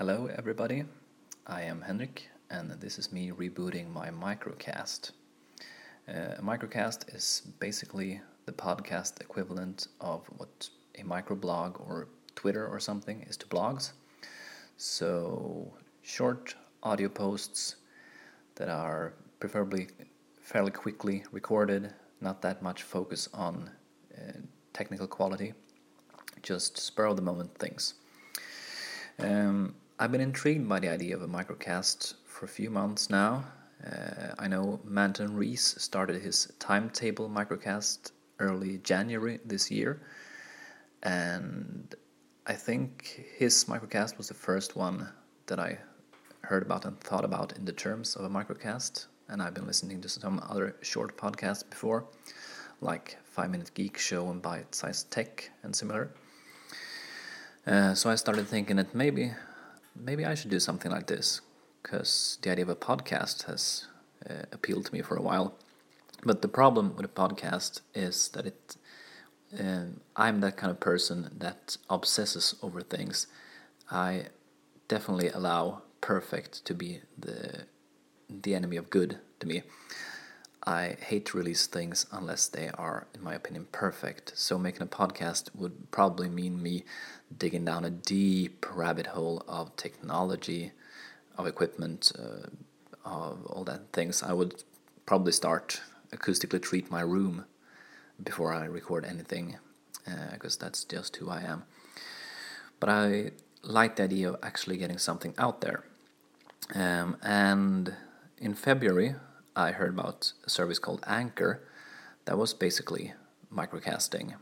Hello, everybody. I am Henrik, and this is me rebooting my microcast. Uh, a microcast is basically the podcast equivalent of what a microblog or Twitter or something is to blogs. So, short audio posts that are preferably fairly quickly recorded, not that much focus on uh, technical quality, just spur of the moment things. Um, I've been intrigued by the idea of a microcast for a few months now. Uh, I know Manton Reece started his timetable microcast early January this year, and I think his microcast was the first one that I heard about and thought about in the terms of a microcast. And I've been listening to some other short podcasts before, like Five Minute Geek Show and Bite Size Tech and similar. Uh, so I started thinking that maybe, maybe I should do something like this, because the idea of a podcast has uh, appealed to me for a while. But the problem with a podcast is that it, uh, I'm that kind of person that obsesses over things. I definitely allow perfect to be the the enemy of good to me. I hate to release things unless they are, in my opinion, perfect. So making a podcast would probably mean me digging down a deep rabbit hole of technology, of equipment, uh, of all that things. I would probably start acoustically treat my room before I record anything, because uh, that's just who I am. But I like the idea of actually getting something out there. Um, and in February, I heard about a service called Anchor that was basically microcasting.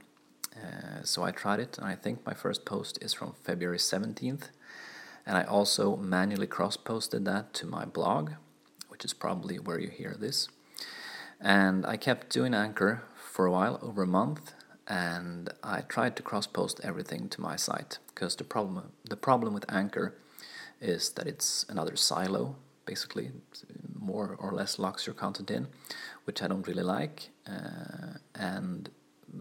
Uh, so I tried it, and I think my first post is from February 17th. And I also manually cross posted that to my blog, which is probably where you hear this. And I kept doing Anchor for a while, over a month, and I tried to cross post everything to my site because the problem the problem with Anchor is that it's another silo basically more or less locks your content in, which I don't really like. Uh, and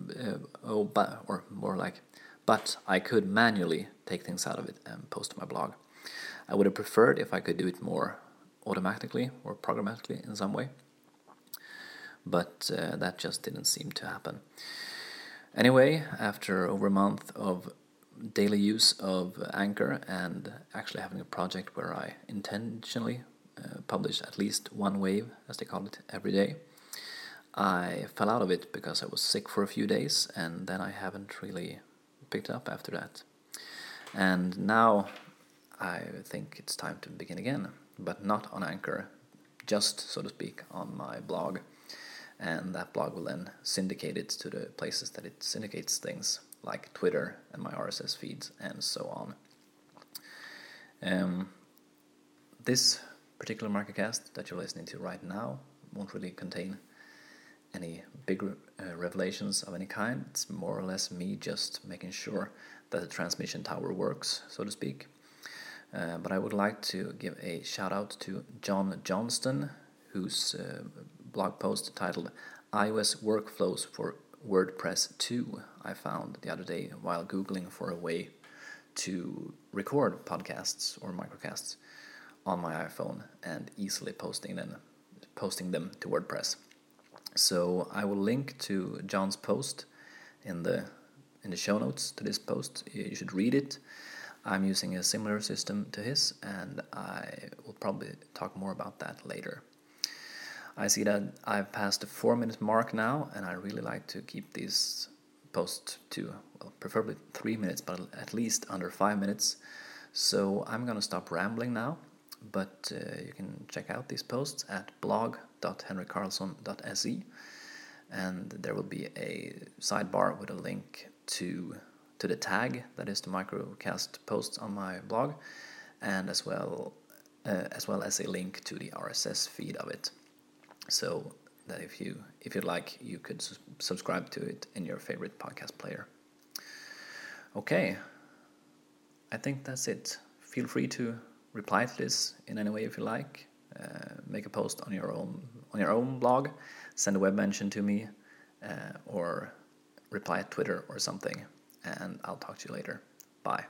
uh, oh, but or more like, but I could manually take things out of it and post to my blog. I would have preferred if I could do it more automatically or programmatically in some way, but uh, that just didn't seem to happen. Anyway, after over a month of daily use of Anchor and actually having a project where I intentionally publish at least one wave, as they call it, every day. I fell out of it because I was sick for a few days, and then I haven't really picked up after that. And now I think it's time to begin again, but not on Anchor, just so to speak, on my blog. And that blog will then syndicate it to the places that it syndicates things, like Twitter and my RSS feeds, and so on. Um, this particular microcast that you're listening to right now won't really contain any big uh, revelations of any kind. It's more or less me just making sure that the transmission tower works, so to speak. Uh, but I would like to give a shout out to John Johnston, whose uh, blog post titled iOS Workflows for WordPress 2 I found the other day while Googling for a way to record podcasts or microcasts on my iPhone and easily posting them, posting them to WordPress. So I will link to John's post in the in the show notes to this post. You should read it. I'm using a similar system to his, and I will probably talk more about that later. I see that I've passed the four minute mark now, and I really like to keep these posts to, well, preferably three minutes, but at least under five minutes. So I'm gonna stop rambling now but uh, you can check out these posts at blog.henrikkarlsson.se and there will be a sidebar with a link to to the tag that is the microcast posts on my blog and as well uh, as well as a link to the RSS feed of it. So that if you if you'd like you could su- subscribe to it in your favorite podcast player. Okay. I think that's it. Feel free to reply to this in any way if you like. Uh, make a post on your own on your own blog, send a web mention to me, uh, or reply at Twitter or something, and I'll talk to you later. Bye.